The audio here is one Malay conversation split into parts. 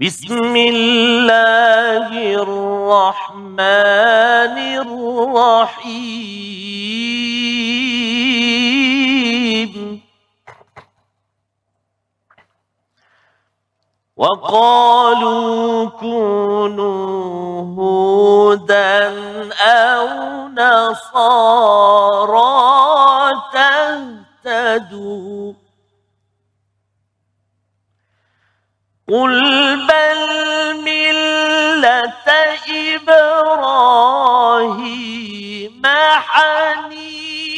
بسم الله الرحمن الرحيم. وقالوا كونوا هودا أو نصارى تهتدوا. قل بل ملة إبراهيم حنيفا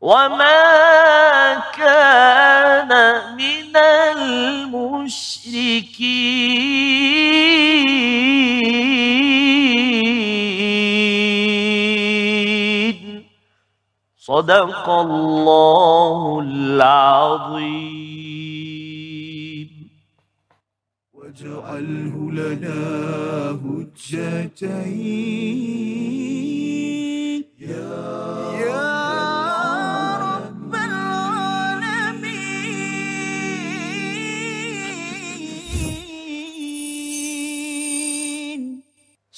وما كان من المشركين صدق الله العظيم. واجعله لنا هجتين. يا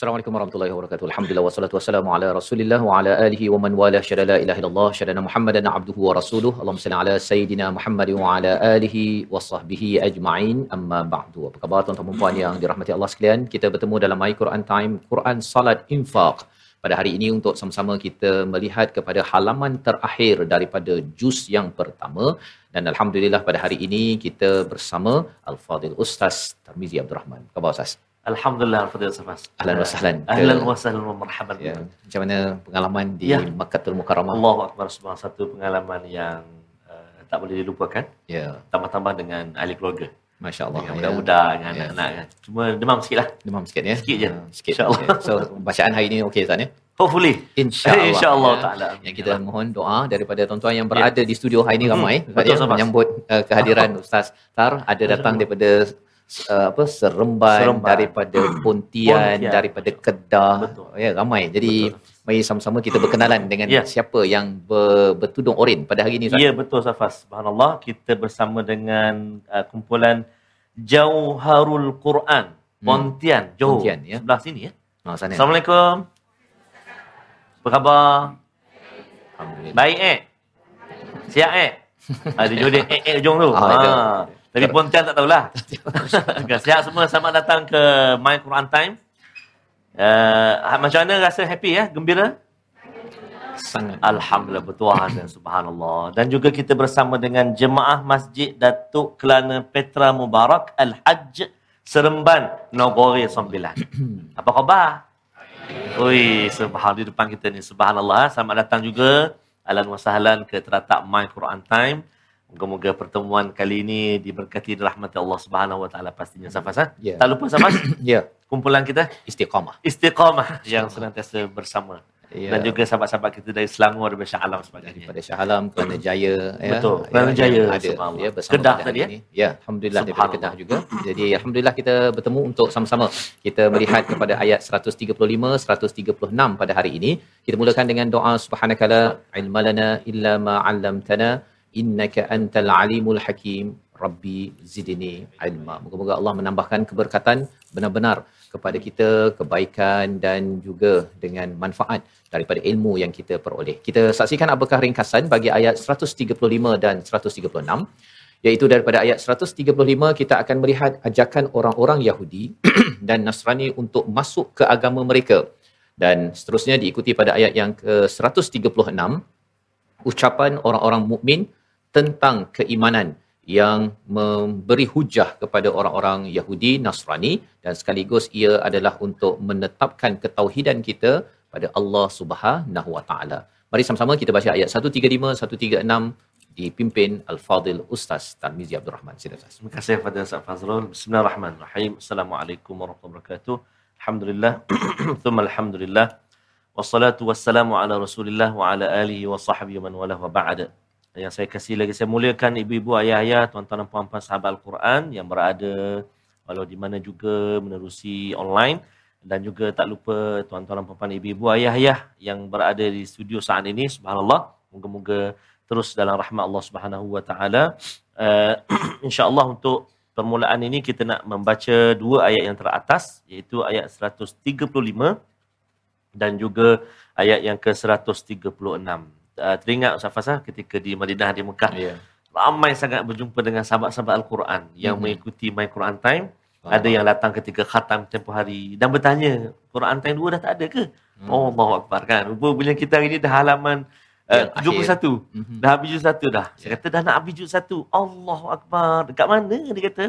Assalamualaikum warahmatullahi wabarakatuh. Alhamdulillah wassalatu wassalamu ala Rasulillah wa ala alihi wa man wala syada la ilaha illallah syadana Muhammadan abduhu wa rasuluh. Allahumma salli ala sayidina Muhammad wa ala alihi wa sahbihi ajma'in. Amma ba'du. Apa khabar tuan-tuan dan puan yang dirahmati Allah sekalian? Kita bertemu dalam My Quran Time, Quran Salat Infaq. Pada hari ini untuk sama-sama kita melihat kepada halaman terakhir daripada juz yang pertama dan alhamdulillah pada hari ini kita bersama Al-Fadil Ustaz Tarmizi Abdul Rahman. Apa khabar Ustaz? Alhamdulillah Fadil Safas. Ahlan wa sahlan. Ahlan wa sahlan wa marhaban. Ya, macam mana pengalaman di Ya. Makkatul Mukarramah? Allahu Akbar subhanahu satu pengalaman yang uh, tak boleh dilupakan. Ya, Tambah-tambah dengan ahli keluarga. masya-Allah. Dengan ya. budak-budak, dengan Ya. anak-anak kan. Cuma demam sikit lah. Demam sikit ya. Sikit je. Ah, sikit. InsyaAllah. Ya. So, bacaan hari ini okey Ustaz ya? Hopefully. Insya-Allah. InsyaAllah ya. ta'ala. Yang kita mohon doa daripada tuan-tuan yang berada di studio hari ini ramai Betul, Ustaz ya, menyambut uh, kehadiran Ustaz Tar ada datang daripada uh, apa Seremban, Seremban. daripada Pontian, Pontian. daripada Kedah Betul. ya ramai jadi mari sama-sama kita berkenalan dengan Ya. siapa yang ber, bertudung oren pada hari ini Ya betul Safas. Subhanallah kita bersama dengan uh, kumpulan Jauharul Quran Pontian Johor. Pontian, ya. Sebelah sini ya. oh, sana. Assalamualaikum. Apa khabar? Baik eh? Siap eh? Ada jodoh eh eh ujung tu. Ah. Ha. Tapi Pontian tak tahulah. Siap semua selamat datang ke My Quran Time. Uh, macam mana rasa happy ya? Gembira? sangat Alhamdulillah bertuah dan subhanallah. Dan juga kita bersama dengan jemaah Masjid Datuk Kelana Petra Mubarak Al-Hajj Seremban Nogori Sembilan. Apa khabar? Oi, subhanallah di depan kita ni subhanallah. Selamat datang juga. Wa sahlan ke teratak My Quran Time. Moga-moga pertemuan kali ini diberkati rahmat Allah Subhanahu wa taala pastinya Safas ha? Ya. Tak lupa Safas ya kumpulan kita istiqamah istiqamah yang senantiasa bersama. Ya. Dan juga sahabat-sahabat kita dari Selangor daripada Shah Alam sebagainya. daripada Shah Alam Kelana Jaya ya Betul, ya, Kelana Jaya, ada ya bersama Kedah tadi, hari ini. ya alhamdulillah daripada. Kedah juga jadi alhamdulillah kita bertemu untuk sama-sama kita melihat kepada ayat 135 136 pada hari ini kita mulakan dengan doa subhanakala ilmalana illa ma 'allamtana innaka antal alimul hakim. Rabbi zidni ilma. Moga-moga Allah menambahkan keberkatan benar-benar kepada kita kebaikan dan juga dengan manfaat daripada ilmu yang kita peroleh. Kita saksikan apakah ringkasan bagi ayat 135 dan 136 iaitu daripada ayat 135 kita akan melihat ajakan orang-orang Yahudi dan Nasrani untuk masuk ke agama mereka. Dan seterusnya diikuti pada ayat yang ke-136 ucapan orang-orang mukmin tentang keimanan yang memberi hujah kepada orang-orang Yahudi Nasrani dan sekaligus ia adalah untuk menetapkan ketauhidan kita pada Allah Subhanahu Wa Taala. Mari sama-sama kita baca ayat 135 136 dipimpin Al-Fadil Ustaz Tarmizi Abdul Rahman. Sila Ustaz. Terima kasih kepada Ustaz Fazrul. Bismillahirrahmanirrahim. Assalamualaikum warahmatullahi wabarakatuh. Alhamdulillah. Thumma alhamdulillah. Wassalatu wassalamu ala rasulillah wa ala alihi wa sahbihi man wala wa ba'da. Yang saya kasih lagi, saya muliakan ibu-ibu, ayah-ayah, tuan-tuan dan puan-puan sahabat Al-Quran yang berada walau di mana juga menerusi online dan juga tak lupa tuan-tuan dan puan-puan ibu-ibu, ayah-ayah yang berada di studio saat ini, subhanallah. Moga-moga terus dalam rahmat Allah Subhanahu Wa Taala. Uh, InsyaAllah untuk permulaan ini kita nak membaca dua ayat yang teratas iaitu ayat 135 dan juga ayat yang ke-136. Uh, teringat Ustaz Fasah ketika di Madinah di Mekah Ya. ramai sangat berjumpa dengan sahabat-sahabat Al-Quran yang Mhm. mengikuti My Quran Time. Faham. Ada yang datang ketika khatam tempoh hari dan bertanya, Quran Time 2 dah tak ada ke? Hmm. Oh, Allahu Akbar kan. Rupa bila kita hari ni dah halaman uh, Yang 71. Mhm. Dah habis juz satu dah. Saya Ya. kata dah nak habis juz satu. Allahu Akbar. Dekat mana dia kata?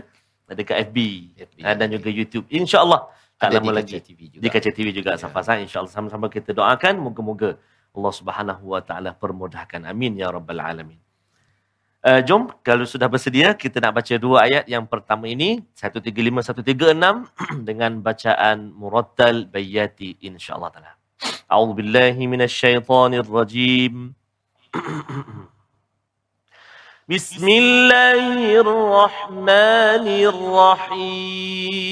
Dekat FB. FB. Ah, dan juga YouTube. InsyaAllah. Tak Ada lama di lagi. Kaca TV juga. Di Kaca TV juga. Ya. Safas. InsyaAllah sama-sama kita doakan. Moga-moga Allah Subhanahu Wa Taala permudahkan. Amin ya rabbal alamin. Uh, jom kalau sudah bersedia kita nak baca dua ayat yang pertama ini 135 136 dengan bacaan murattal bayati insyaallah taala. A'udzu billahi minasyaitonir rajim. Bismillahir rahmanir rahim.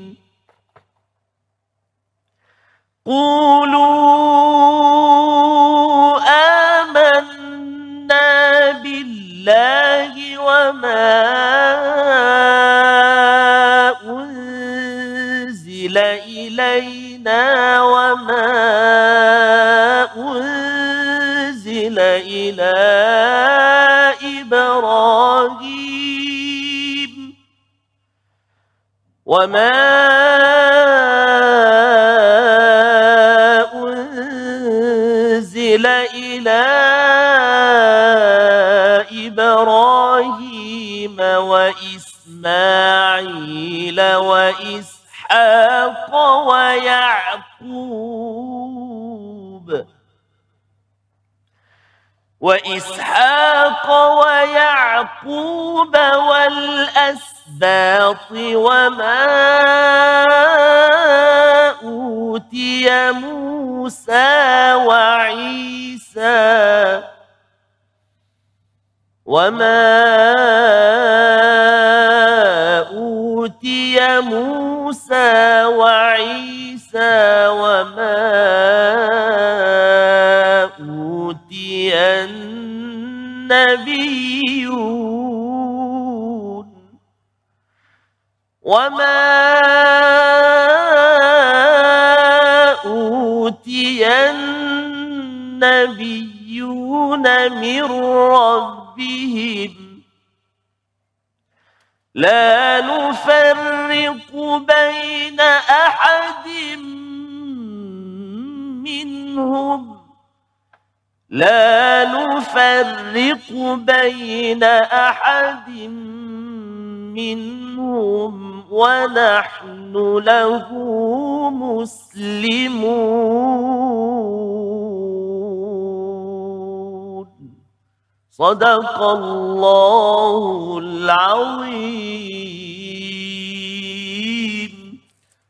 قولوا آمنا بالله وما أنزل إلينا وما أنزل إلى إبراهيم وما وإسماعيل وإسحاق ويعقوب وإسحاق ويعقوب والأسباط وما أوتي موسى وعيسى وما أوتي موسى وعيسى وما أوتي النبيون وما أوتي النبيون من ربهم لا نفرق بين أحد منهم. لا نفرق بين أحد منهم ونحن له مسلمون. صدق الله العظيم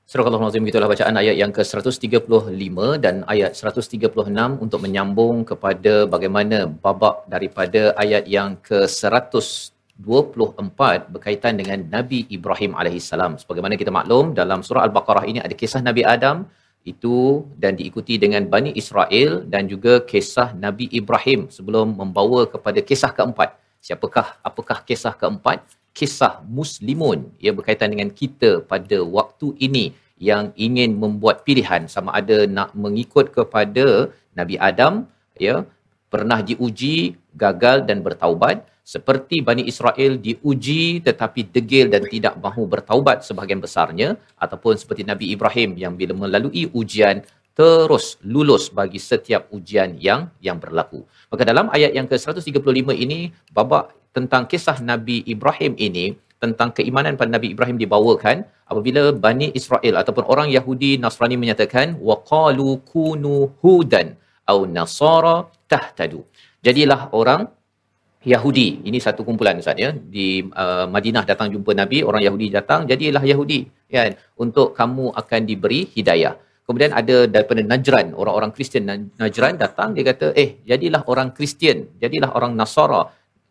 Surah Al-Azim itulah bacaan ayat yang ke-135 dan ayat 136 untuk menyambung kepada bagaimana babak daripada ayat yang ke-124 berkaitan dengan Nabi Ibrahim alaihissalam. Sebagaimana kita maklum dalam surah Al-Baqarah ini ada kisah Nabi Adam itu dan diikuti dengan Bani Israel dan juga kisah Nabi Ibrahim sebelum membawa kepada kisah keempat. Siapakah apakah kisah keempat? Kisah Muslimun ia berkaitan dengan kita pada waktu ini yang ingin membuat pilihan sama ada nak mengikut kepada Nabi Adam ya pernah diuji gagal dan bertaubat seperti Bani Israel diuji tetapi degil dan tidak mahu bertaubat sebahagian besarnya ataupun seperti Nabi Ibrahim yang bila melalui ujian terus lulus bagi setiap ujian yang yang berlaku. Maka dalam ayat yang ke-135 ini babak tentang kisah Nabi Ibrahim ini tentang keimanan pada Nabi Ibrahim dibawakan apabila Bani Israel ataupun orang Yahudi Nasrani menyatakan waqalu kunu hudan au nasara tahtadu Jadilah orang Yahudi. Ini satu kumpulan Ustaz ya. Di uh, Madinah datang jumpa Nabi, orang Yahudi datang, jadilah Yahudi kan untuk kamu akan diberi hidayah. Kemudian ada daripada Najran, orang-orang Kristian Najran datang dia kata, "Eh, jadilah orang Kristian, jadilah orang Nasara,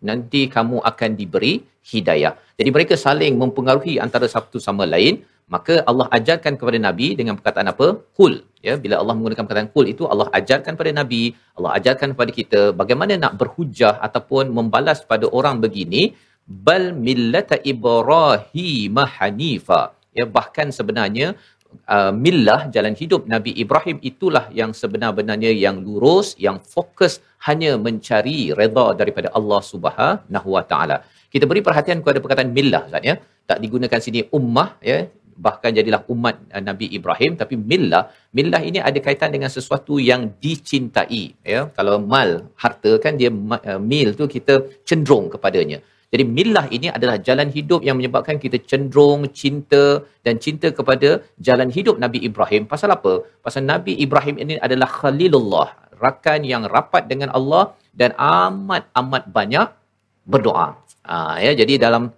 nanti kamu akan diberi hidayah." Jadi mereka saling mempengaruhi antara satu sama lain maka Allah ajarkan kepada nabi dengan perkataan apa? Kul. Ya bila Allah menggunakan perkataan kul itu Allah ajarkan kepada nabi Allah ajarkan kepada kita bagaimana nak berhujah ataupun membalas pada orang begini bal millata ibrahim hanifa. Ya bahkan sebenarnya uh, millah jalan hidup nabi Ibrahim itulah yang sebenar-benarnya yang lurus yang fokus hanya mencari redha daripada Allah Subhanahu wa taala. Kita beri perhatian kepada perkataan millah Ustaz ya. Tak digunakan sini ummah ya bahkan jadilah umat uh, Nabi Ibrahim tapi millah millah ini ada kaitan dengan sesuatu yang dicintai ya kalau mal harta kan dia uh, mil tu kita cenderung kepadanya jadi millah ini adalah jalan hidup yang menyebabkan kita cenderung cinta dan cinta kepada jalan hidup Nabi Ibrahim. Pasal apa? Pasal Nabi Ibrahim ini adalah Khalilullah, rakan yang rapat dengan Allah dan amat amat banyak berdoa. Ha, ya, jadi dalam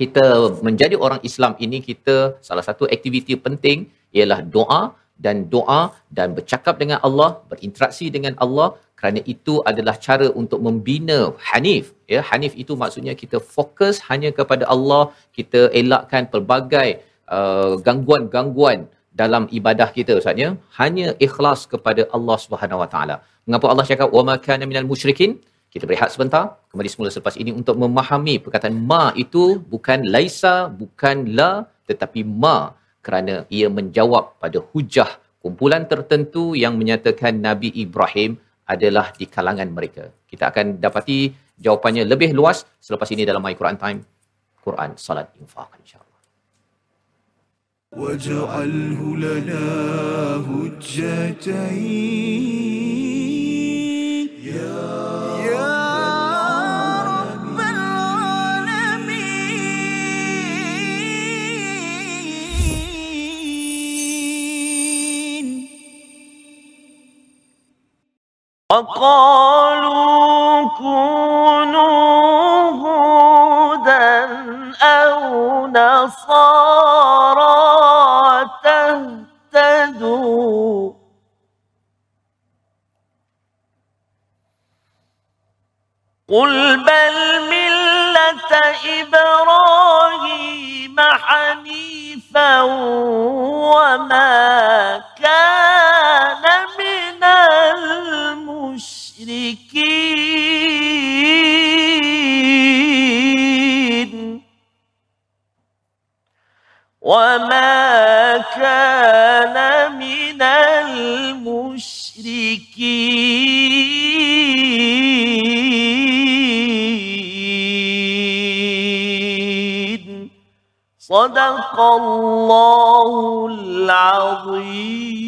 kita menjadi orang Islam ini kita salah satu aktiviti penting ialah doa dan doa dan bercakap dengan Allah, berinteraksi dengan Allah kerana itu adalah cara untuk membina Hanif. Ya, Hanif itu maksudnya kita fokus hanya kepada Allah, kita elakkan pelbagai uh, gangguan-gangguan dalam ibadah kita Ustaz ya. Hanya ikhlas kepada Allah Subhanahu Wa Taala. Mengapa Allah cakap wa ma kana minal musyrikin? Kita berehat sebentar, kembali semula selepas ini untuk memahami perkataan ma itu bukan laisa, bukan la, tetapi ma kerana ia menjawab pada hujah kumpulan tertentu yang menyatakan Nabi Ibrahim adalah di kalangan mereka. Kita akan dapati jawapannya lebih luas selepas ini dalam My Quran Time, Quran Salat Infaq insyaAllah. واجعله لنا هجتين يا وقالوا كونوا هودا أو نصارى تهتدوا. قل بل ملة إبراهيم حنيفا وما المسكين صدق الله العظيم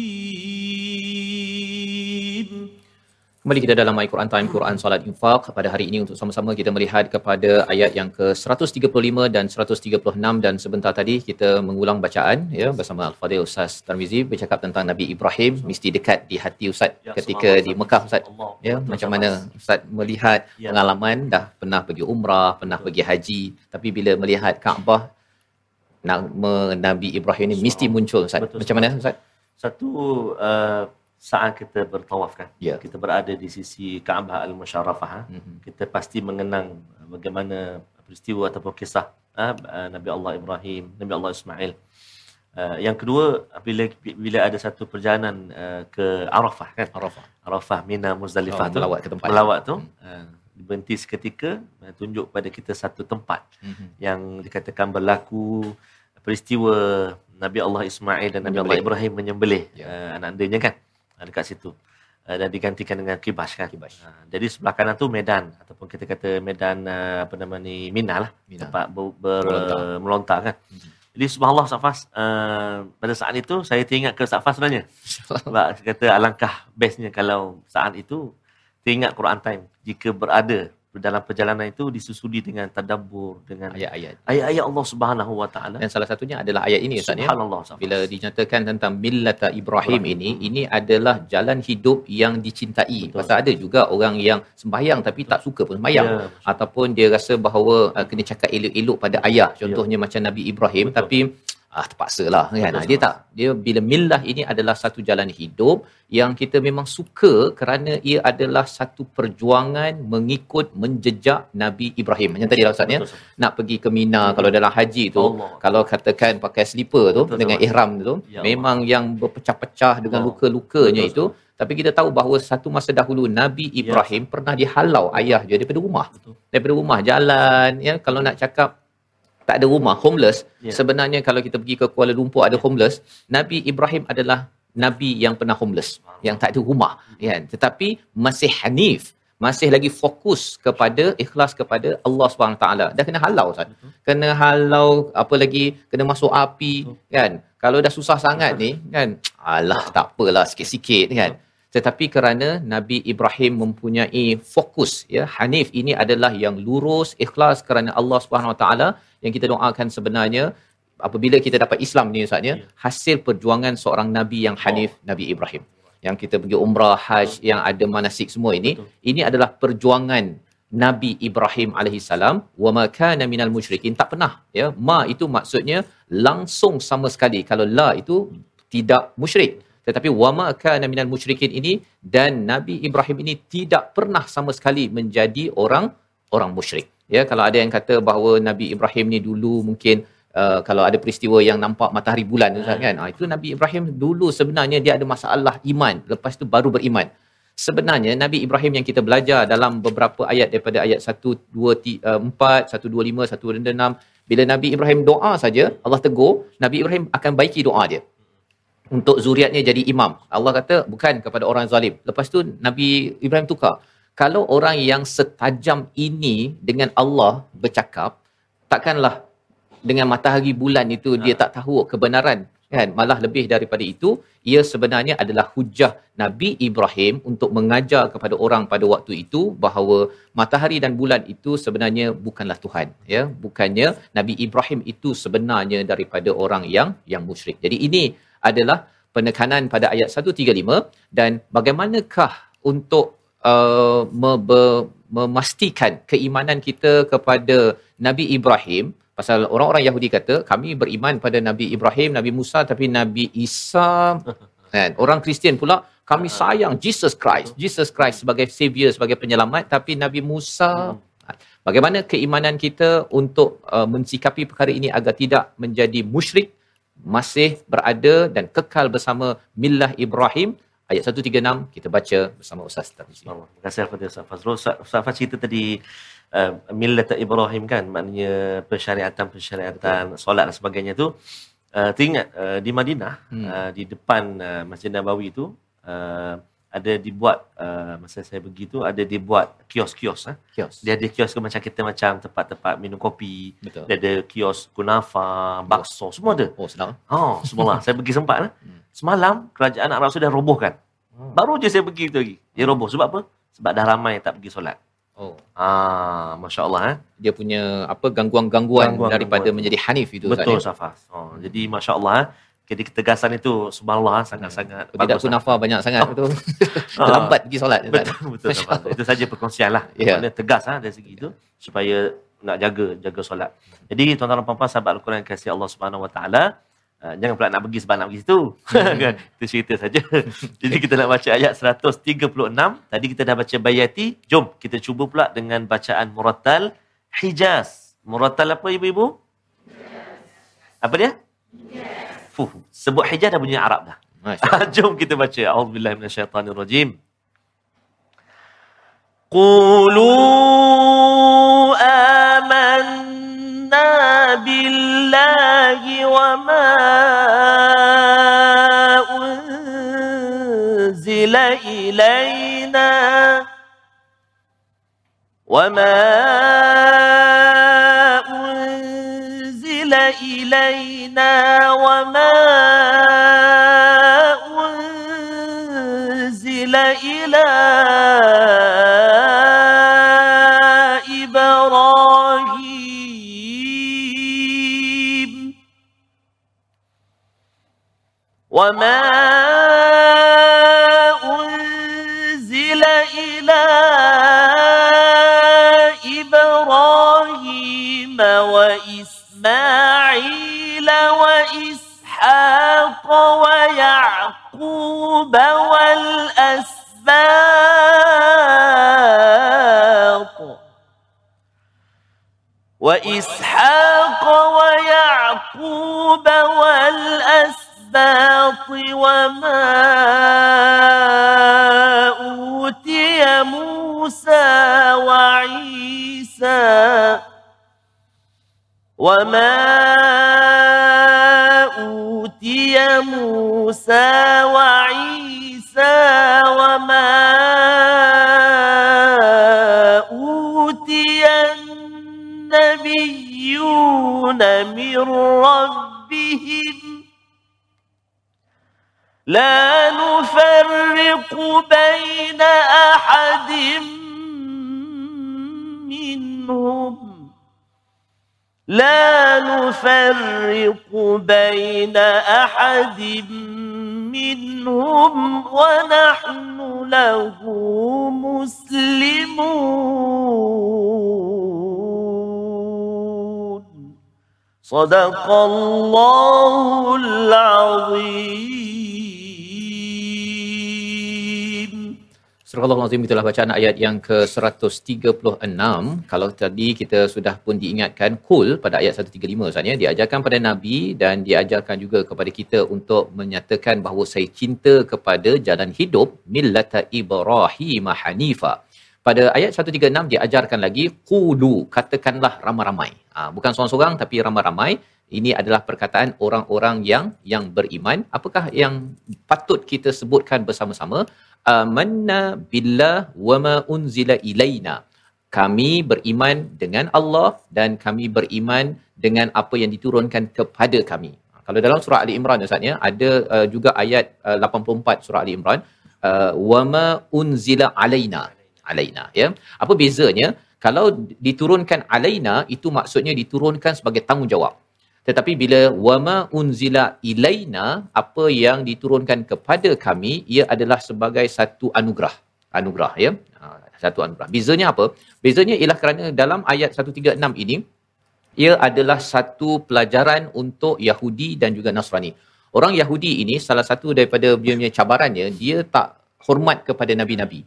Kembali kita dalam My Quran Time, Quran Salat Infaq. Pada hari ini untuk sama-sama kita melihat kepada ayat yang ke-135 dan 136 dan sebentar tadi kita mengulang bacaan ya bersama Al-Fadhil Ustaz Tarmizi bercakap tentang Nabi Ibrahim mesti dekat di hati Ustaz Ya, ketika di Mekah Ustaz. Allah. Ya, Betul, macam mana Ustaz melihat Ya. pengalaman dah pernah pergi umrah, pernah pergi haji, tapi bila melihat Kaabah nama Nabi Ibrahim ini mesti muncul Ustaz. Betul, Macam mana Ustaz? Satu uh, saat kita bertawaf kan. Ya. Kita berada di sisi Kaabah Al-Musharrafah. ha. Mhm. Kita pasti mengenang bagaimana peristiwa ataupun kisah ha, uh, Nabi Allah Ibrahim, Nabi Allah Ismail. Uh, yang kedua bila bila ada satu perjalanan uh, ke Arafah kan. Arafah. Arafah, Mina, Muzdalifah Oh, tu. melawat ke tempat. Melawat tu. Uh, berhenti seketika uh, tunjuk pada kita satu tempat Mhm. yang dikatakan berlaku peristiwa Nabi Allah Ismail dan Nabi Allah Menyembelih. Ibrahim menyembelih uh, anak andanya kan uh, dekat situ uh, dan digantikan dengan kibas kan Kibas. Uh, jadi sebelah kanan tu medan ataupun kita kata medan uh, apa nama ni Mina lah Mina. tempat ber, ber, Melontar. kan Mhm. jadi subhanallah Safas uh, pada saat itu saya teringat ke Safas sebenarnya sebab saya kata alangkah bestnya kalau saat itu teringat Quran time jika berada dalam perjalanan itu disusuli dengan tadabbur dengan ayat-ayat ayat-ayat Allah Subhanahu Wa Taala. dan salah satunya adalah ayat ini Ustaz ya bila dinyatakan tentang millata Ibrahim ini ini adalah jalan hidup yang dicintai Betul. pasal ada juga orang yang sembahyang tapi tak suka pun sembahyang Ya. ataupun dia rasa bahawa uh, kena cakap elok-elok pada ayah contohnya macam Nabi Ibrahim Ya. Betul. tapi ah terpaksa lah kan? Betul, Ah, dia tak dia bila millah ini adalah satu jalan hidup yang kita memang suka kerana ia adalah satu perjuangan mengikut menjejak Nabi Ibrahim. Macam tadi lah Ustaz ya? Betul, nak pergi ke Mina kalau dalam haji tu Allah. kalau katakan pakai slipper tu Betul, dengan ihram tu Ya memang yang berpecah-pecah dengan Allah. luka-lukanya Betul, itu. tapi kita tahu bahawa satu masa dahulu Nabi Ibrahim pernah dihalau ayah dia daripada rumah. Betul. daripada rumah jalan ya. Kalau nak cakap tak ada rumah homeless. Ya. sebenarnya kalau kita pergi ke Kuala Lumpur ada homeless. Nabi Ibrahim adalah nabi yang pernah homeless yang tak ada rumah kan? Tetapi masih hanif masih lagi fokus kepada ikhlas kepada Allah SWT dah kena halau Ustaz. Kena halau apa lagi kena masuk api kan? Kalau dah susah sangat ni kan? Alah tak apalah sikit-sikit kan tetapi kerana Nabi Ibrahim mempunyai fokus ya hanif ini adalah yang lurus ikhlas kerana Allah Subhanahu Wa Taala yang kita doakan sebenarnya. Apabila kita dapat Islam ni Ustaz ya hasil perjuangan seorang nabi yang hanif Nabi Ibrahim. Yang kita pergi umrah haj yang ada manasik semua ini Betul. ini adalah perjuangan Nabi Ibrahim alaihissalam. Wa ma kana minal musyrikin. Tak pernah ya ma itu maksudnya langsung sama sekali. Kalau la itu tidak musyrik tetapi wama kana minal musyrikin ini dan Nabi Ibrahim ini tidak pernah sama sekali menjadi orang orang musyrik. Ya kalau ada yang kata bahawa Nabi Ibrahim ni dulu mungkin uh, kalau ada peristiwa yang nampak matahari bulan Ustaz kan? Ah itu Nabi Ibrahim dulu sebenarnya dia ada masalah iman. Lepas tu baru beriman. Sebenarnya Nabi Ibrahim yang kita belajar dalam beberapa ayat daripada ayat 1 2 4 1 2 5 1 2 6 bila Nabi Ibrahim doa saja Allah tegur Nabi Ibrahim akan baiki doa dia untuk zuriatnya jadi imam. Allah kata bukan kepada orang zalim. Lepas tu Nabi Ibrahim tukar. Kalau orang yang setajam ini dengan Allah bercakap, takkanlah dengan matahari bulan itu dia tak tahu kebenaran kan? Malah lebih daripada itu ia sebenarnya adalah hujah Nabi Ibrahim untuk mengajar kepada orang pada waktu itu bahawa matahari dan bulan itu sebenarnya bukanlah Tuhan ya. Bukannya Nabi Ibrahim itu sebenarnya daripada orang yang yang musyrik. Jadi ini adalah penekanan pada ayat 135 dan bagaimanakah untuk uh, me- memastikan keimanan kita kepada Nabi Ibrahim pasal orang-orang Yahudi kata kami beriman pada Nabi Ibrahim, Nabi Musa tapi Nabi Isa. Kan? Orang Kristian pula kami sayang Jesus Christ, Jesus Christ sebagai savior, sebagai penyelamat tapi Nabi Musa. Bagaimana keimanan kita untuk uh, mensikapi perkara ini agar tidak menjadi musyrik masih berada dan kekal bersama millah Ibrahim? Ayat 136 kita baca bersama Ustaz Tarmizi. Terima kasih kepada Ustaz Fazrul. Ustaz, Ustaz Faz cerita tadi uh, millat Ibrahim kan maknanya persyariatan-persyariatan solat dan sebagainya tu uh, teringat uh, di Madinah Hmm. uh, di depan uh, Masjid Nabawi tu uh, ada dibuat uh, masa saya pergi tu ada dibuat kios-kios eh. Kios. Dia ada kios ke macam kita macam tempat-tempat minum kopi. Betul. Dia ada kios kunafa, bakso, semua ada. Oh senang. Oh, semua Saya pergi sempat lah. Semalam kerajaan Arab Saudi dah robohkan. Baru je saya pergi tu lagi. Dia roboh sebab apa? Sebab dah ramai tak pergi solat. Oh Ah, masya-Allah eh. dia punya apa gangguan-gangguan Gangguan- daripada gangguan. menjadi hanif itu Betul Ustaz, ya? Safas. Oh, jadi masya-Allah eh. Jadi ketegasan itu subhanallah eh, sangat-sangat Oh, Tidak bagus. kunafa banyak sangat betul. Ah. Terlambat pergi solat. Betul betul Safas. Itu saja perkongsian lah. Ya. Maknanya tegas ah dari segi itu supaya nak jaga jaga solat. Jadi tuan-tuan dan puan-puan sahabat Al-Quran kasih Allah Subhanahu Wa Taala Ah, jangan pula nak pergi sebab nak pergi situ. Hmm. Kan? Hmm. Itu cerita saja. Jadi kita nak baca ayat 136. Tadi kita dah baca Bayati. Jom kita cuba pula dengan bacaan Muratal Hijaz. Muratal apa ibu-ibu? Apa dia? Hijaz. Fuh, sebut Hijaz dah bunyi Arab dah. Jom kita baca. A'udzubillahi minasyaitanirrajim. Qulu amanna بالله وما أنزل إلينا وما أنزل إلينا وما وإسحاق ويعقوب والأسباط. وإسحاق ويعقوب والأسباط وما أوتي موسى وعيسى وما بين أحد منهم ونحن له مسلمون. صدق الله العظيم. Surah Allah itulah bacaan ayat yang ke-136. Kalau tadi kita sudah pun diingatkan kul pada ayat 135 Ustaz ya, diajarkan pada Nabi dan diajarkan juga kepada kita untuk menyatakan bahawa saya cinta kepada jalan hidup millata Ibrahim Hanifa. Pada ayat 136 diajarkan lagi qulu katakanlah ramai-ramai. Ha, bukan seorang-seorang tapi ramai-ramai. Ini adalah perkataan orang-orang yang yang beriman. Apakah yang patut kita sebutkan bersama-sama? Amanna billah wa ma unzila ilaina. Kami beriman dengan Allah dan kami beriman dengan apa yang diturunkan kepada kami. Kalau dalam surah ali imran ustaz ya ada uh, juga ayat uh, 84 surah ali imran uh, wa ma unzila alaina. Alaina ya. Apa bezanya? Kalau diturunkan alaina itu maksudnya diturunkan sebagai tanggungjawab tetapi bila wama unzila ilaina apa yang diturunkan kepada kami ia adalah sebagai satu anugerah. Anugerah ya? Ha, satu anugerah. Bezanya apa? Bezanya ialah kerana dalam ayat 136 ini ia adalah satu pelajaran untuk Yahudi dan juga Nasrani. Orang Yahudi ini salah satu daripada dia punya cabarannya dia tak hormat kepada nabi-nabi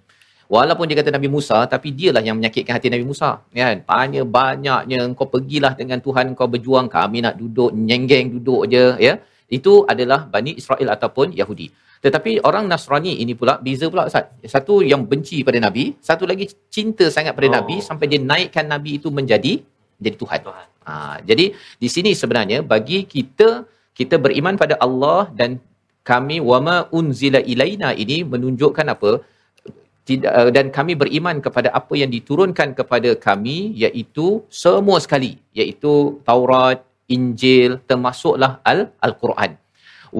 Walaupun dia kata Nabi Musa, tapi dialah yang menyakitkan hati Nabi Musa. Kan? Tanya banyaknya, kau pergilah dengan Tuhan kau berjuang, kami nak duduk, nyenggeng duduk je. Ya? Itu adalah Bani Israel ataupun Yahudi. Tetapi orang Nasrani ini pula, beza pula Ustaz. Satu yang benci pada Nabi, satu lagi cinta sangat pada oh. Nabi, sampai dia naikkan Nabi itu menjadi jadi Tuhan. Tuhan. Ha, jadi di sini sebenarnya bagi kita, kita beriman pada Allah dan kami wama unzila ilaina ini menunjukkan apa? Tidak uh, dan kami beriman kepada apa yang diturunkan kepada kami iaitu semua sekali iaitu Taurat, Injil termasuklah al Al-Quran.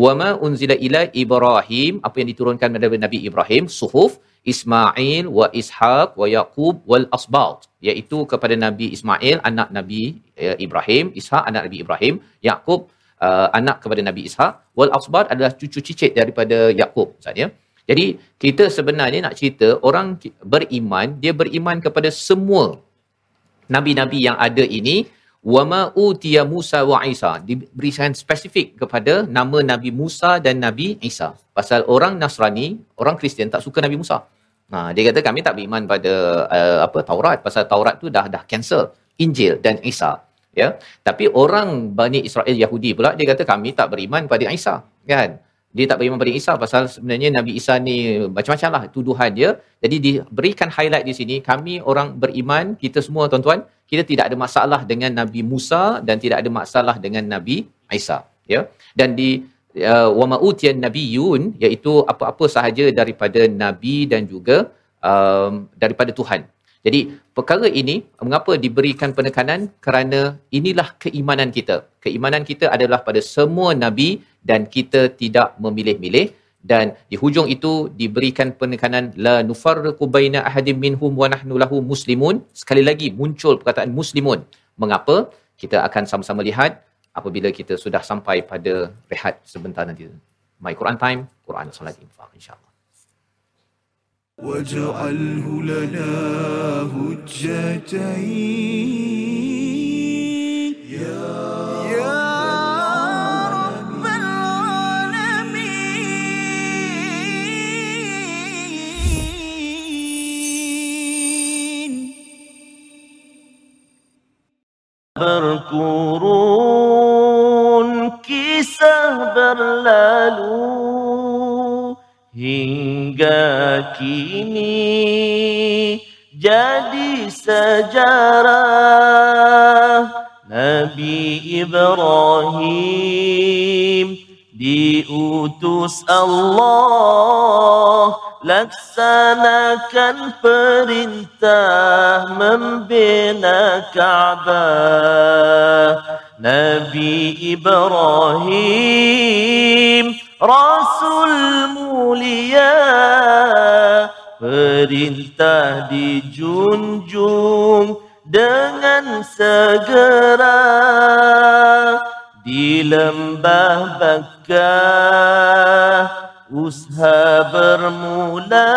Wama unzila ila Ibrahim apa yang diturunkan kepada Nabi Ibrahim suhuf Ismail wa Ishaq wa Yaqub wal asbat iaitu kepada Nabi Ismail anak Nabi uh, Ibrahim, Ishaq anak Nabi Ibrahim, Yaqub uh, anak kepada Nabi Ishaq wal asbat adalah cucu cicit daripada Yaqub maksudnya. Jadi kita sebenarnya nak cerita orang beriman, dia beriman kepada semua nabi-nabi yang ada ini. Wama utiya Musa wa Isa. Diberikan spesifik kepada nama Nabi Musa dan Nabi Isa. Pasal orang Nasrani, orang Kristian tak suka Nabi Musa. Ha, dia kata kami tak beriman pada uh, apa Taurat. Pasal Taurat tu dah dah cancel Injil dan Isa ya. Tapi orang Bani Israel Yahudi pula dia kata kami tak beriman pada Isa kan dia tak beriman pada Isa pasal sebenarnya Nabi Isa ni macam-macam lah tuduhan dia. Jadi diberikan highlight di sini, kami orang beriman, kita semua tuan-tuan, kita tidak ada masalah dengan Nabi Musa dan tidak ada masalah dengan Nabi Isa. Ya? Dan di uh, wa ma'utiyan nabiyun iaitu apa-apa sahaja daripada nabi dan juga um, daripada Tuhan. Jadi perkara ini mengapa diberikan penekanan? Kerana inilah keimanan kita. Keimanan kita adalah pada semua nabi dan kita tidak memilih-milih. Dan di hujung itu diberikan penekanan la nufarriqu baina ahadin minhum wa nahnu lahu muslimun. Sekali lagi muncul perkataan muslimun. Mengapa? Kita akan sama-sama lihat apabila kita sudah sampai pada rehat sebentar nanti. My Quran time Quran solat infak insyaallah واجعله لنا هجتين. يا kini jadi sejarah Nabi Ibrahim diutus Allah laksanakan perintah membina Ka'bah Nabi Ibrahim Rasul mulia perintah dijunjung dengan segera di lembah Bakkah usaha bermula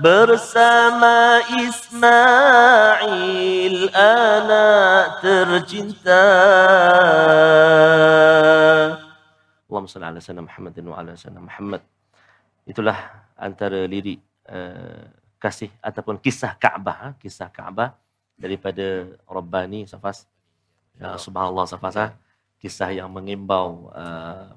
bersama Ismail anak tercinta. Allahumma salli ala sayyidina Muhammadin wa ala sayyidina Muhammad. Itulah antara lirik uh, kasih ataupun kisah Kaabah ha? kisah Kaabah daripada Rabbani Safas ya, subhanallah Safas ha? kisah yang mengimbau uh,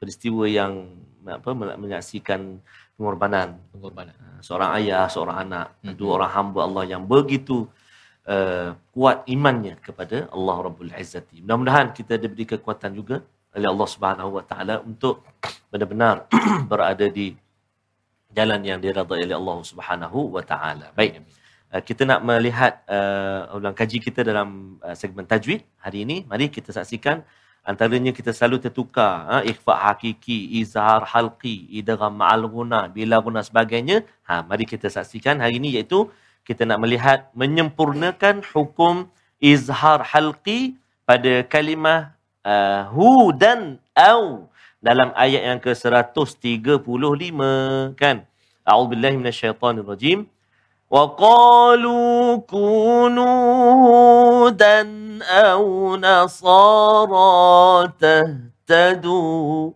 peristiwa yang apa menyaksikan pengorbanan pengorbanan seorang ayah seorang anak Mhm. dua orang hamba Allah yang begitu uh, kuat imannya kepada Allah Rabbul Izzati mudah-mudahan kita diberi kekuatan juga oleh Allah Subhanahu Wa Taala untuk benar-benar berada di jalan yang diridai oleh Allah Subhanahu Wa Taala. Baik. Uh, kita nak melihat uh, ulang kaji kita dalam uh, segmen tajwid hari ini. Mari kita saksikan antaranya kita selalu tertukar ha, ikhfa hakiki, izhar halqi, idgham ma'al guna, bila guna sebagainya. Ha, mari kita saksikan hari ini iaitu kita nak melihat menyempurnakan hukum izhar halqi pada kalimah uh, hudan au dalam ayat yang ke-135 kan? A'udzubillahi minasyaitonirrajim. Wa qalu kunu hudan au nasara tahtadu.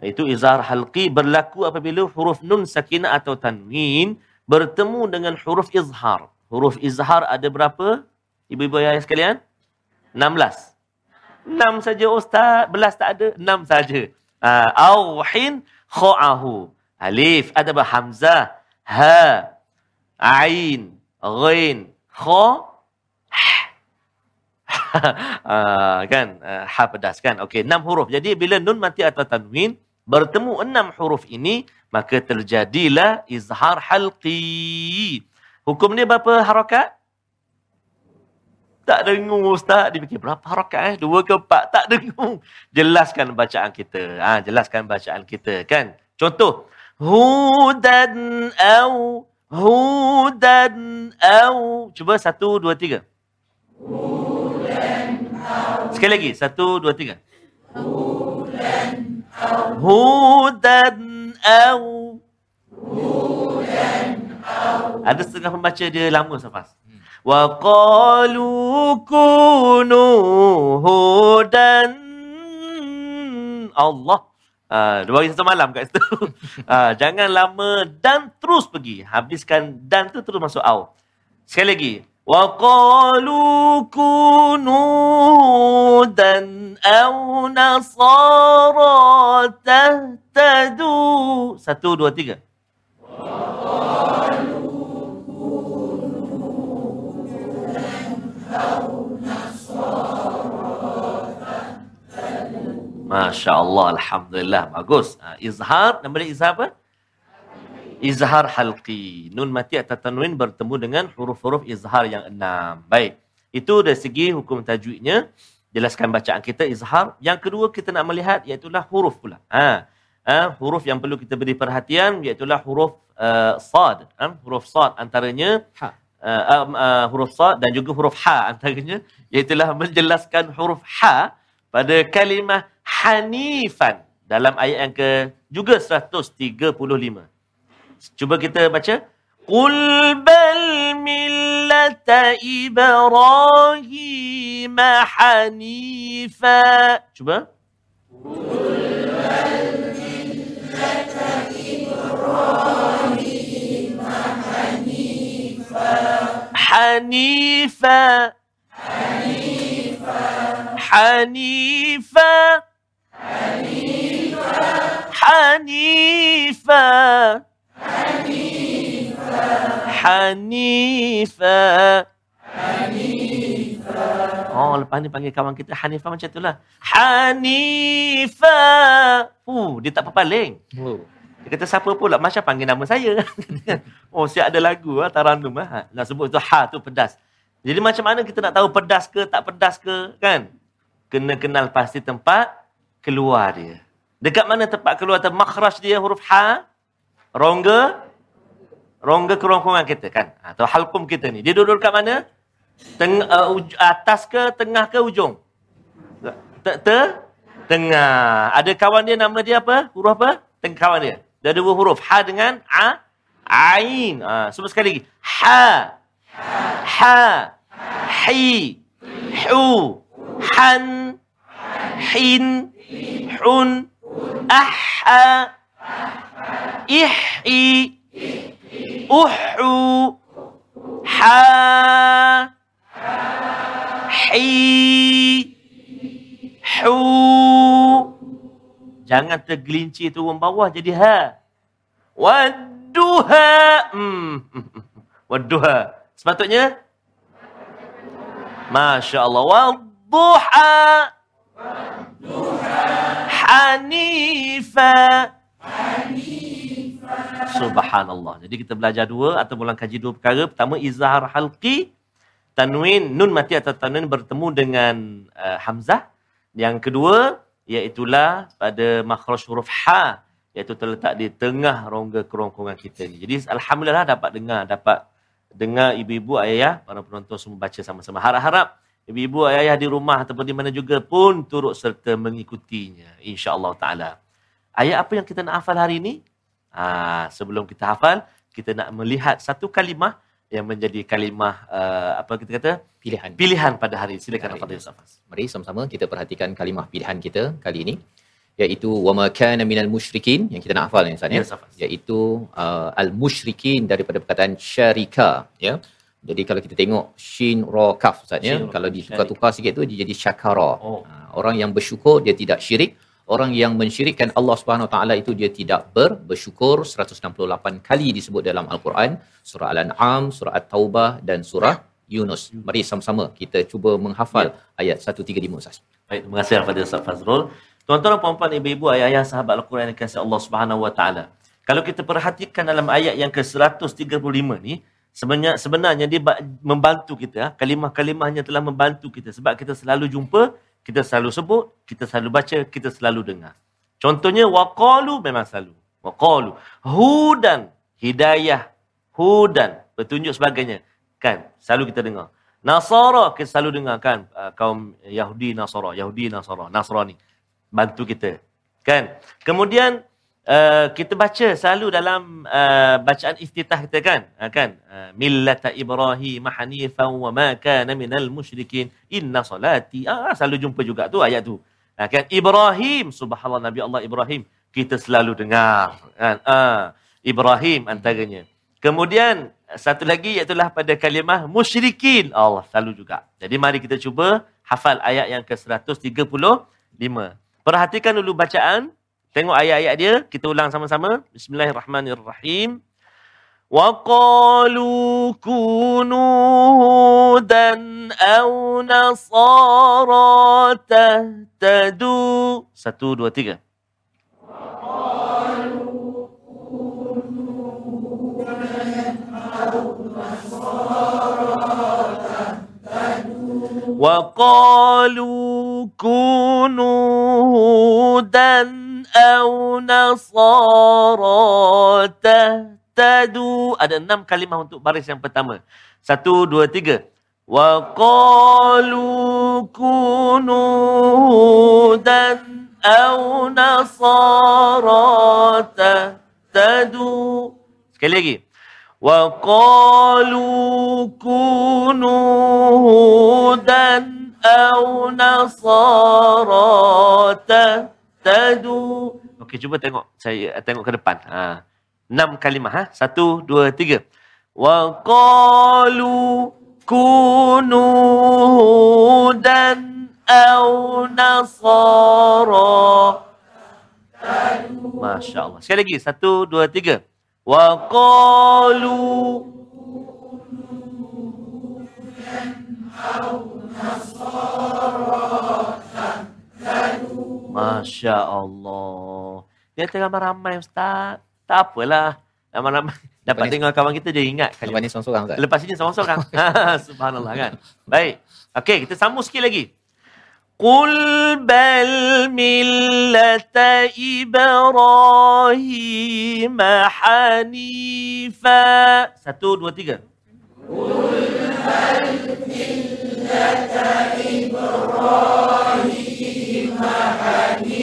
Itu izhar halqi berlaku apabila huruf nun sakinah atau tanwin bertemu dengan huruf izhar. Huruf izhar ada berapa? Ibu-ibu ayah sekalian? 16 Enam saja ustaz, belas tak ada, enam saja. Kha'ahu. Alif, ada apa? Hamzah, ha, ain, ghain, kha, uh, kan? Uh, ha pedas kan? Okey enam huruf. Jadi bila nun mati atau tanwin bertemu enam huruf ini maka terjadilah izhar halqi. Hukum dia berapa harakat tak dengar ustaz dia fikir berapa harakat eh dua ke empat tak dengar jelaskan bacaan kita ha jelaskan bacaan kita kan contoh hudan au hudan au cuba satu dua tiga Sekali lagi. Satu, dua, tiga. Hudan au. Ada setengah pembaca dia lama safas. Wa qalu kunu hudan. Allah. Ah, dua hari satu malam kat situ. Ah, jangan lama dan terus pergi. Habiskan dan tu terus masuk au. Sekali lagi. وقالوا كونوا هودا أو نصارى تهتدوا satu dua tiga Masya Allah, Alhamdulillah. Bagus. Ha, izhar, nama dia izhar apa? Izhar halqi. Nun mati atau tanwin bertemu dengan huruf-huruf izhar yang enam. Baik. Itu dari segi hukum tajwidnya. Jelaskan bacaan kita izhar. Yang kedua kita nak melihat iaitulah huruf pula. Ha. uh, huruf yang perlu kita beri perhatian iaitu huruf uh, sad. Uh, huruf sad antaranya Ha. Uh, uh, uh, huruf sad dan juga huruf ha antaranya iaitu menjelaskan huruf ha pada kalimah hanifan dalam ayat yang ke juga 135. Cuba kita baca. Qul bal millata Ibrahim hanifa. Cuba. حنيفا حنيفا حنيفا حنيفا Oh, lepas ni panggil kawan kita Hanifah macam tu lah. Hanifah. Uh, dia tak berpaling. Oh. Dia kata siapa pula Masya panggil nama saya. oh siap ada lagu lah, tarannum lah. Nak sebut tu ha tu pedas. Jadi macam mana kita nak tahu pedas ke tak pedas ke kan? Kena kenal pasti tempat keluar dia. Dekat mana tempat keluar tu makhraj dia huruf ha? Rongga rongga kerongkongan kita kan? Atau halkum kita ni. Dia duduk dekat mana? Teng, uh, uj- atas ke tengah ke ujung? Te, te, tengah. Ada kawan dia nama dia apa? Huruf apa? Tengah kawan dia. Dia ada dua huruf. Ha dengan A. Ain. Ha, sebut sekali lagi. Ha. Ha. Hi. Hu. Han. Hin. Hun. Aha. Ihi. Uhu. Ha. Hi. Hu. Jangan tergelincir turun bawah jadi ha. Wadduha. Hmm. Wadduha. Sepatutnya? Masya Allah. Wadduha. Hanifa. Subhanallah. Jadi kita belajar dua atau ulang kaji dua perkara. Pertama, izhar halqi. Tanwin, nun mati atau tanwin bertemu dengan uh, Hamzah. Yang kedua, iaitulah pada makhraj huruf ha iaitu terletak di tengah rongga kerongkongan kita ni. Jadi alhamdulillah dapat dengar, dapat dengar ibu-ibu ayah para penonton semua baca sama-sama. Harap-harap ibu-ibu ayah di rumah ataupun di mana juga pun turut serta mengikutinya insya-Allah taala. Ayat apa yang kita nak hafal hari ini? Ah, sebelum kita hafal, kita nak melihat satu kalimah yang menjadi kalimah uh, apa kita kata Pilihan. pilihan pada hari ini. Silakan Fadil. Safas. Mari sama-sama kita perhatikan kalimah pilihan kita kali ini iaitu wama kana minal musyrikin yang kita nak hafal ni Ustaz ya. Safas. Iaitu uh, al musyrikin daripada perkataan syarika ya. Jadi kalau kita tengok shin ra kaf Ustaz ya. Kalau ditukar-tukar sikit tu dia jadi syakara. Oh. Ha, orang yang bersyukur dia tidak syirik. Orang yang mensyirikkan Allah Subhanahu Wa Taala itu dia tidak ber, bersyukur 168 kali disebut dalam Al-Quran surah Al-An'am, surah At-Taubah dan surah Yunus. Mari sama-sama kita cuba menghafal ayat 135 Ustaz. Baik, terima kasih kepada Ustaz Fazrul. Tuan-tuan dan puan-puan, ibu-ibu, ayah-ayah sahabat Al-Quran yang kasih Allah Subhanahu Wa Taala. Kalau kita perhatikan dalam ayat yang ke-135 ni, sebenarnya sebenarnya dia ba- membantu kita. ah. Kalimah-kalimahnya telah membantu kita sebab kita selalu jumpa, kita selalu sebut, kita selalu baca, kita selalu dengar. Contohnya waqalu memang selalu. Waqalu hudan, hidayah, hudan, petunjuk sebagainya. Kan? Selalu kita dengar. Nasara kita selalu dengar kan uh, kaum Yahudi Nasara, Yahudi Nasara, Nasrani bantu kita. Kan? Kemudian uh, kita baca selalu dalam uh, bacaan iftitah kita kan? Uh, kan? Uh, millata Ibrahim hanifan wa ma kana minal musyrikin. Inna salati. Ah selalu jumpa juga tu ayat tu. Uh, kan? Ibrahim subhanallah Nabi Allah Ibrahim kita selalu dengar kan? Uh, Ibrahim antaranya. Kemudian satu lagi iaitu pada kalimah musyrikin. Allah selalu juga. Jadi mari kita cuba hafal ayat yang ke-135. Perhatikan dulu bacaan. Tengok ayat-ayat dia. Kita ulang sama-sama. Bismillahirrahmanirrahim. وقالوا كونوا هودا أو نصارى تهتدوا satu dua tiga وقالوا ada enam kalimah untuk baris yang pertama. Satu, dua, tiga. Wa qalu kunu dan au nasara tadu. Sekali lagi. Wa qalu kunu dan au nasara tadu. Okey, cuba tengok. Saya tengok ke depan. Haa enam kalimah. Ha? Satu, dua, tiga. Wa qalu kunu hudan au nasara. Masya Allah. Sekali lagi. Satu, dua, tiga. Wa qalu Masya Allah. Dia tengah ramai Ustaz. Tak apalah. Ramai-ramai. Dapat Lepas ni- tengok kawan kita dia ingat. Lepas Kali ni seorang-seorang Ustaz. Lepas ini seorang-seorang. Subhanallah kan. Baik. Okey, kita sambung sikit lagi. Qul bal millata Ibrahim hanifa. Satu, dua, tiga.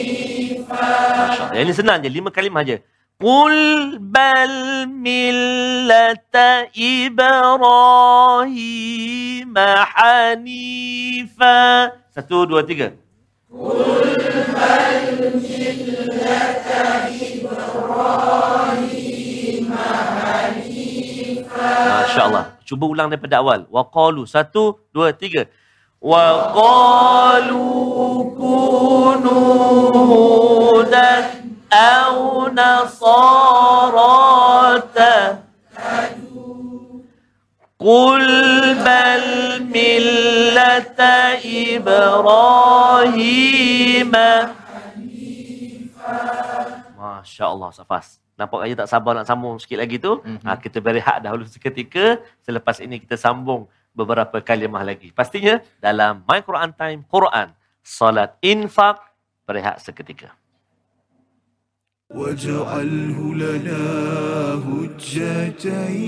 Masya Allah. Yang ini senang je. Lima kalimah je. Qul bal millata Ibrahim hanifa. Satu, dua, tiga. Masya Allah. Cuba ulang daripada awal. Waqalu. Satu, dua, tiga. Waqalu kunu hudan au nasarata. قل بل ملة إبراهيم Masya Allah, Safas. Nampak aja tak sabar nak sambung sikit lagi tu. Mhm. Mm-hmm. Ha, kita berehat dahulu seketika. Selepas ini kita sambung beberapa kalimah lagi. Pastinya dalam My Quran Time, Quran, Salat, Infak, berehat seketika. واجعله لنا هجتين.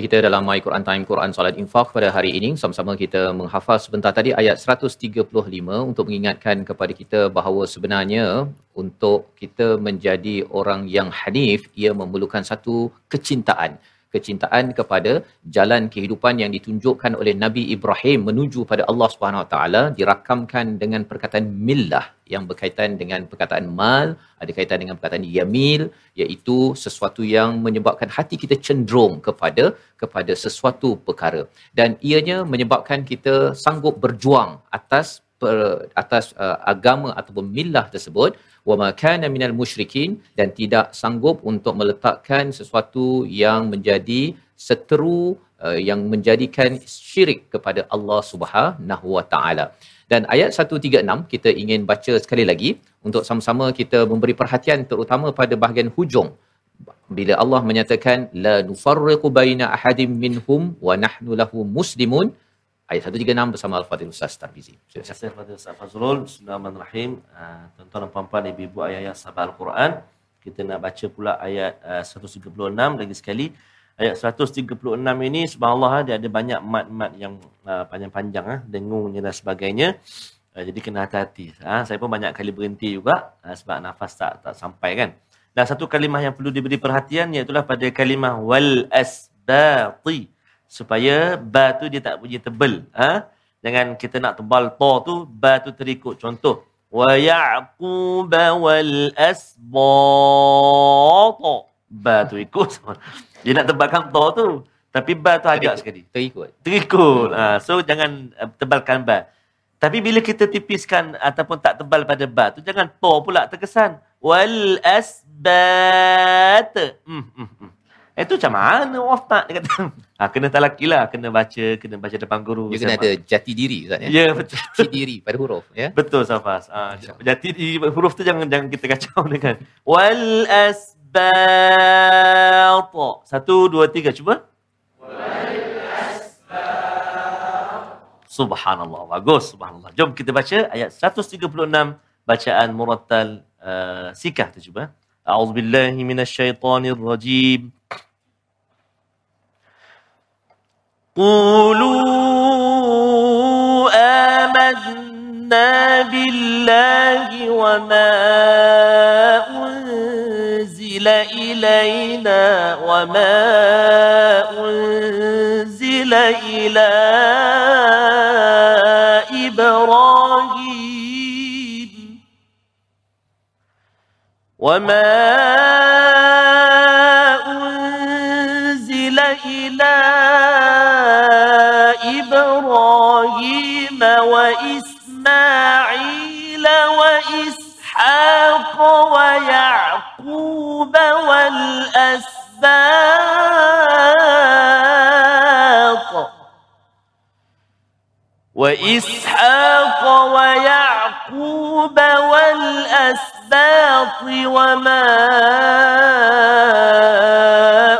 Jadi kita dalam My Quran Time Quran Salat Infak pada hari ini. Sama-sama kita menghafal sebentar tadi ayat 135 untuk mengingatkan kepada kita bahawa sebenarnya untuk kita menjadi orang yang hanif ia memerlukan satu kecintaan kecintaan kepada jalan kehidupan yang ditunjukkan oleh Nabi Ibrahim menuju pada Allah Subhanahu Wa Taala dirakamkan dengan perkataan millah yang berkaitan dengan perkataan mal ada kaitan dengan perkataan yamil iaitu sesuatu yang menyebabkan hati kita cenderung kepada kepada sesuatu perkara. Dan ianya menyebabkan kita sanggup berjuang atas per, atas uh, agama ataupun millah tersebut wa ma kana minal musyrikin dan tidak sanggup untuk meletakkan sesuatu yang menjadi seteru uh, yang menjadikan syirik kepada Allah Subhanahu wa taala. Dan ayat 136 kita ingin baca sekali lagi untuk sama-sama kita memberi perhatian terutama pada bahagian hujung bila Allah menyatakan la nufarriqu baina ahadim minhum wa nahnu lahu muslimun ayat 136 bersama Al-Fadhil Ustaz. Terima kasih kepada Ustaz Fazrul. Bismillahirrahmanirrahim. Uh, tuan-tuan dan puan-puan, ibu-ibu, ayah-ayah sahabat Al-Quran. Kita nak baca pula ayat uh, 136 lagi sekali. Ayat 136 ini, subhanallah, dia ada banyak mat-mat yang uh, panjang-panjang, uh, dengungnya dan sebagainya. Uh, jadi kena hati-hati. Uh, saya pun banyak kali berhenti juga uh, sebab nafas tak tak sampai kan. Dan satu kalimah yang perlu diberi perhatian iaitulah pada kalimah wal asbati supaya ba tu dia tak bunyi tebal ha? Jangan kita nak tebal ta tu ba tu terikut. Contoh wa yaqub wal asbata. Ba tu ikut dia nak tebalkan ta tu tapi ba tu agak sekali. Terikut. terikut ha, so jangan uh, tebalkan ba. Tapi bila kita tipiskan ataupun tak tebal pada ba tu jangan ta pula terkesan. Wal asbat hmm, hmm, hmm. Eh tu macam mana tak? Dia kata, ha, kena talaki lah. Kena baca, kena baca depan guru. Dia kena ada jati diri Ustaz ya. Ya, betul. Jati diri pada huruf ya. Betul Safas. Ah, jadi di huruf tu jangan jangan kita kacau dengan wal asbat. Satu, dua, tiga. Cuba. Subhanallah. Bagus. Subhanallah. Jom kita baca ayat 136 bacaan murattal uh, sikah tu cuba. A'udzubillahi minasyaitonirrajim. قولوا آمنا بالله وما أنزل إلينا وما أنزل إلى إبراهيم وما والأسباط وإسحاق ويعقوب والأسباط وما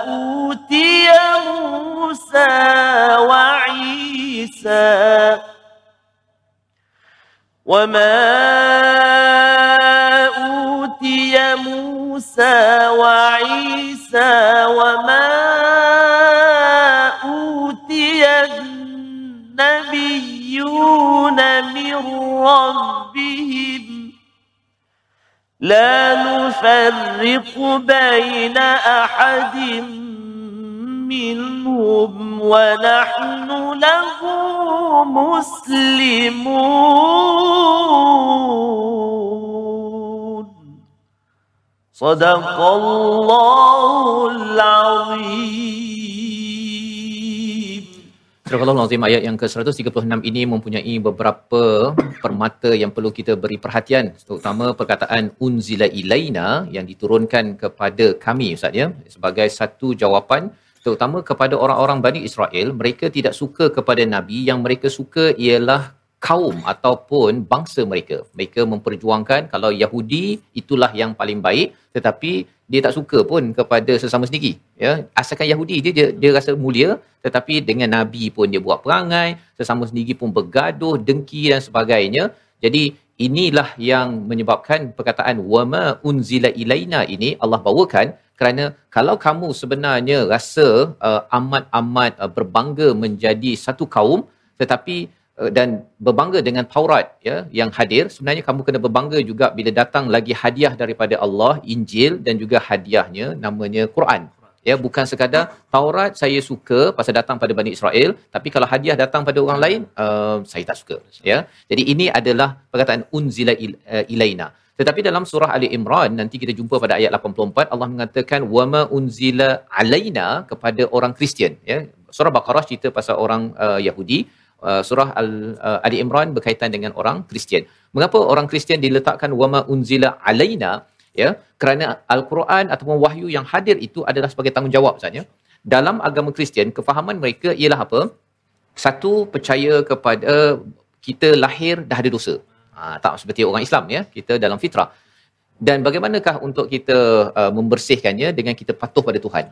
أوتي موسى وعيسى وما أوتي موسى وعيسى وما أوتي النبيون من ربهم لا نفرق بين أحد منهم ونحن له مسلمون. صدق الله العظيم Surah Al-Azim ayat yang ke-136 ini mempunyai beberapa permata yang perlu kita beri perhatian terutama perkataan unzila ilaina yang diturunkan kepada kami Ustaz ya sebagai satu jawapan terutama kepada orang-orang Bani Israel mereka tidak suka kepada nabi yang mereka suka ialah kaum ataupun bangsa mereka. Mereka memperjuangkan kalau Yahudi itulah yang paling baik tetapi dia tak suka pun kepada sesama sendiri ya. Asalkan Yahudi dia dia, dia rasa mulia tetapi dengan nabi pun dia buat perangai sesama sendiri pun bergaduh dengki dan sebagainya. Jadi inilah yang menyebabkan perkataan wama unzila ilaina ini Allah bawakan kerana kalau kamu sebenarnya rasa uh, amat-amat uh, berbangga menjadi satu kaum tetapi dan berbangga dengan Taurat ya yang hadir. Sebenarnya kamu kena berbangga juga bila datang lagi hadiah daripada Allah Injil dan juga hadiahnya namanya Quran. Ya bukan sekadar Taurat saya suka pasal datang pada Bani Israel tapi kalau hadiah datang pada orang lain uh, saya tak suka. Ya jadi ini adalah perkataan unzila il, uh, ilaina. Tetapi dalam surah Ali Imran nanti kita jumpa pada ayat 84 Allah mengatakan wama unzila alaina kepada orang Kristian. Ya surah Baqarah cerita pasal orang uh, Yahudi Uh, surah Al, uh, Ali Imran berkaitan dengan orang Kristian. Mengapa orang Kristian diletakkan wama unzila alaina ya kerana al-Quran ataupun wahyu yang hadir itu adalah sebagai tanggungjawab saja dalam agama Kristian kefahaman mereka ialah apa? Satu percaya kepada kita lahir dah ada dosa. Ha, tak seperti orang Islam ya kita dalam fitrah. Dan bagaimanakah untuk kita uh, membersihkannya dengan kita patuh pada Tuhan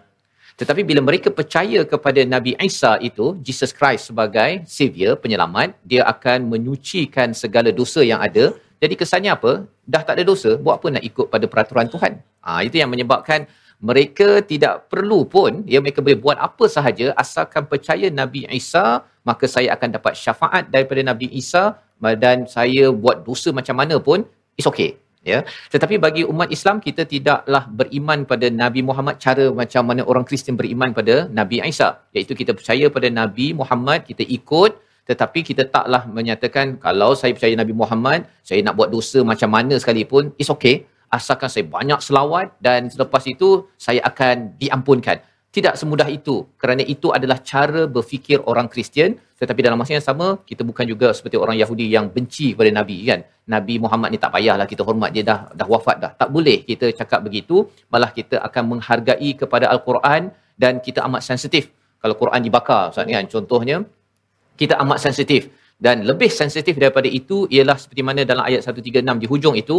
tetapi bila mereka percaya kepada Nabi Isa itu Jesus Christ sebagai savior penyelamat dia akan menyucikan segala dosa yang ada jadi kesannya apa? Dah tak ada dosa, buat apa nak ikut pada peraturan Tuhan? Ha, itu yang menyebabkan mereka tidak perlu pun ya mereka boleh buat apa sahaja asalkan percaya Nabi Isa maka saya akan dapat syafaat daripada Nabi Isa dan saya buat dosa macam mana pun it's okay ya. Tetapi bagi umat Islam kita tidaklah beriman pada Nabi Muhammad cara macam mana orang Kristian beriman pada Nabi Isa. Iaitu kita percaya pada Nabi Muhammad kita ikut tetapi kita taklah menyatakan kalau saya percaya Nabi Muhammad saya nak buat dosa macam mana sekalipun it's okay. Asalkan saya banyak selawat dan selepas itu saya akan diampunkan. Tidak semudah itu. Kerana itu adalah cara berfikir orang Kristian tetapi dalam masa yang sama kita bukan juga seperti orang Yahudi yang benci kepada nabi kan? Nabi Muhammad ni tak payahlah kita hormat dia dah dah wafat dah. Tak boleh kita cakap begitu malah kita akan menghargai kepada al-Quran dan kita amat sensitif. Kalau Quran dibakar Ustaz kan? Contohnya kita amat sensitif. Dan lebih sensitif daripada itu ialah seperti mana dalam ayat 136 di hujung itu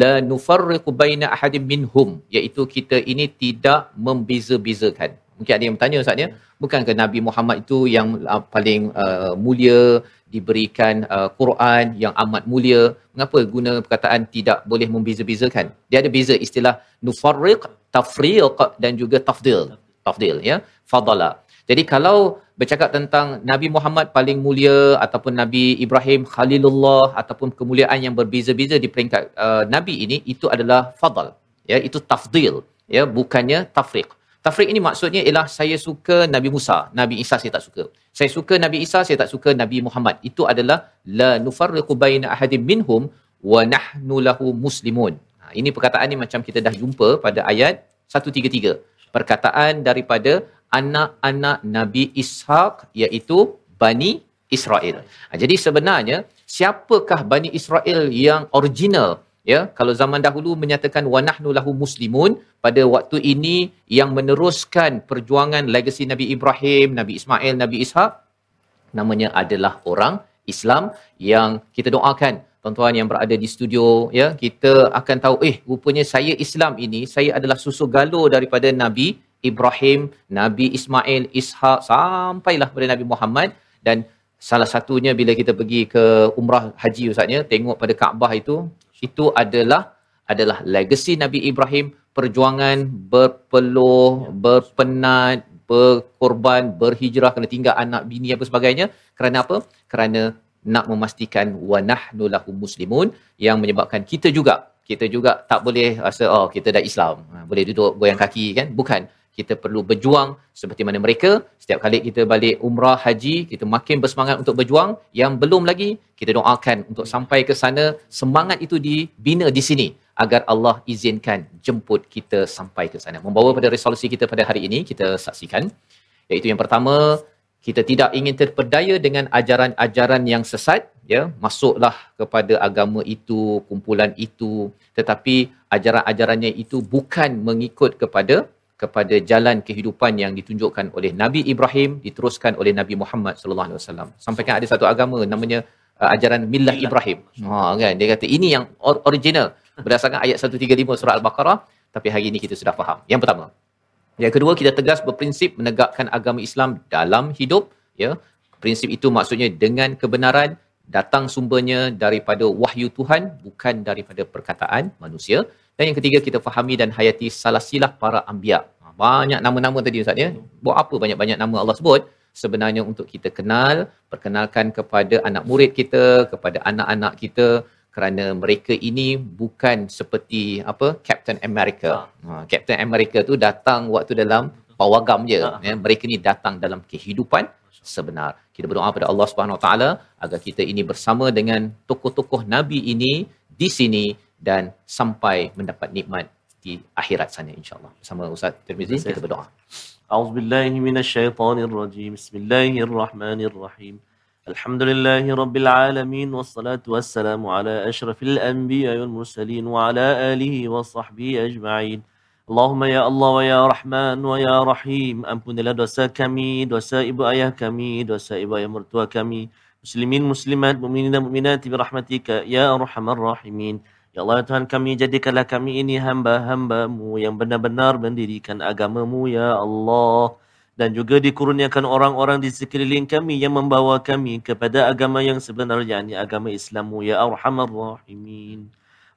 la nufarriqu baina ahadin minhum iaitu kita ini tidak membeza-bezakan mungkin ada yang bertanya ustaz ya. Bukankah nabi Muhammad itu yang uh, paling uh, mulia diberikan uh, Quran yang amat mulia? Mengapa guna perkataan tidak boleh membeza-bezakan? Dia ada beza istilah nufarriq tafriq dan juga tafdil. Tafdil ya. Fadala. Jadi kalau bercakap tentang Nabi Muhammad paling mulia ataupun Nabi Ibrahim Khalilullah ataupun kemuliaan yang berbeza-beza di peringkat uh, Nabi ini itu adalah fadal ya. Itu tafdil ya. Bukannya tafriq. Tafriq ini maksudnya ialah saya suka Nabi Musa, Nabi Isa saya tak suka. Saya suka Nabi Isa, saya tak suka Nabi Muhammad. Itu adalah la nufarriqu baina ahadin minhum wa nahnu lahu muslimun. Ha, ini perkataan ni macam kita dah jumpa pada ayat 133. Perkataan daripada anak-anak Nabi Ishaq iaitu Bani Israel. Ha, jadi sebenarnya siapakah Bani Israel yang original? Ya, kalau zaman dahulu menyatakan wa nahnu lahu muslimun, pada waktu ini yang meneruskan perjuangan legasi Nabi Ibrahim, Nabi Ismail, Nabi Ishaq namanya adalah orang Islam yang kita doakan. Tuan-tuan yang berada di studio ya kita akan tahu eh rupanya saya Islam ini saya adalah susu galur daripada Nabi Ibrahim, Nabi Ismail, Ishaq sampailah pada Nabi Muhammad. Dan salah satunya bila kita pergi ke umrah haji ustaznya tengok pada Kaabah itu itu adalah adalah legasi Nabi Ibrahim. Perjuangan berpeluh, berpenat, berkorban, berhijrah kena tinggal anak bini apa sebagainya. Kerana apa? Kerana nak memastikan wa nahnu lahu muslimun yang menyebabkan kita juga kita juga tak boleh rasa oh kita dah Islam. Ha, boleh duduk goyang kaki kan? Bukan kita perlu berjuang seperti mana mereka. Setiap kali kita balik umrah haji kita makin bersemangat untuk berjuang. Yang belum lagi kita doakan untuk sampai ke sana. Semangat itu dibina di sini agar Allah izinkan jemput kita sampai ke sana. Membawa pada resolusi kita pada hari ini kita saksikan. Iaitu yang pertama kita tidak ingin terpedaya dengan ajaran-ajaran yang sesat ya. Masuklah kepada agama itu kumpulan itu. Tetapi ajaran-ajarannya itu bukan mengikut kepada kepada jalan kehidupan yang ditunjukkan oleh Nabi Ibrahim diteruskan oleh Nabi Muhammad sallallahu alaihi wasallam. Sampai kan ada satu agama namanya uh, ajaran Millah Ibrahim. Ha kan dia kata ini yang or- original berdasarkan ayat 135 surah Al-Baqarah tapi hari ini kita sudah faham. Yang pertama. Yang kedua kita tegas berprinsip menegakkan agama Islam dalam hidup ya. Prinsip itu maksudnya dengan kebenaran datang sumbernya daripada wahyu Tuhan bukan daripada perkataan manusia dan yang ketiga kita fahami dan hayati salah silap para anbiya. Ha, Banyak nama-nama tadi Ustaz ya. Buat apa banyak-banyak nama Allah sebut? Sebenarnya untuk kita kenal, perkenalkan kepada anak murid kita, kepada anak-anak kita kerana mereka ini bukan seperti apa Captain America. Ha, Captain America tu datang waktu dalam pawagam je. Ya, mereka ni datang dalam kehidupan sebenar. Kita berdoa pada Allah Subhanahu Wa Taala agar kita ini bersama dengan tokoh-tokoh nabi ini di sini dan sampai mendapat nikmat di akhirat sana insyaallah. Bersama Ustaz Tirmizi kita berdoa. أعوذ بالله من الشيطان الرجيم بسم الله الرحمن الرحيم الحمد لله رب العالمين والصلاة والسلام على أشرف الأنبياء والمرسلين وعلى آله وصحبه أجمعين اللهم يا الله ويا رحمن ويا رحيم ampunilah dosa kami, dosa ibu ayah kami, dosa ibu ayah mertua kami, muslimin muslimat, mukminin dan mukminat birahmatika ya arhamar rahimin. Ya Allah Tuhan kami jadikanlah kami ini hamba-hambamu yang benar-benar mendirikan agamamu ya Allah. Dan juga dikurniakan orang-orang di sekeliling kami yang membawa kami kepada agama yang sebenarnya, yakni agama Islamu ya arhamar rahimin.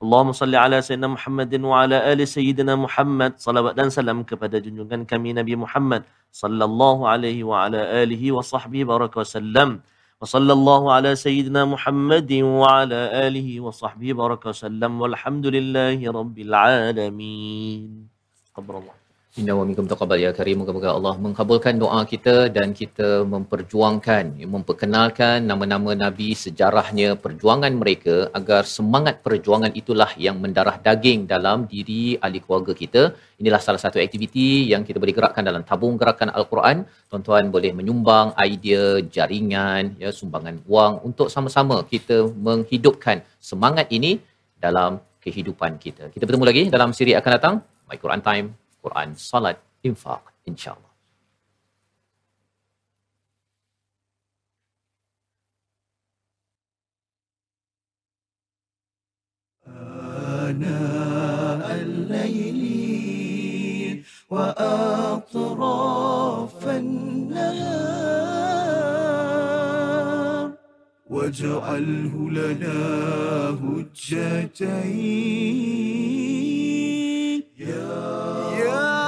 Allahumma salli ala Sayyidina Muhammadin wa ala ali Sayyidina Muhammad. Salawat dan salam kepada junjungan kami Nabi Muhammad sallallahu alaihi wa ala alihi wa sahbihi baraka wasallam. وصلى الله على سيدنا محمد وعلى آله وصحبه بارك وسلم والحمد لله رب العالمين. قبر الله. Inna wa minkum taqabbal ya karim. Moga-moga Allah mengkabulkan doa kita dan kita memperjuangkan, memperkenalkan nama-nama nabi, sejarahnya, perjuangan mereka agar semangat perjuangan itulah yang mendarah daging dalam diri ahli keluarga kita. Inilah salah satu aktiviti yang kita boleh gerakkan dalam tabung gerakan Al-Quran. Tuan-tuan boleh menyumbang idea, jaringan, ya sumbangan wang untuk sama-sama kita menghidupkan semangat ini dalam kehidupan kita. Kita bertemu lagi dalam siri akan datang. My Quran Time Quran, salat, شاء insyaAllah. آناء الليل وأطراف النهار واجعله لنا هجتين Yeah. yeah.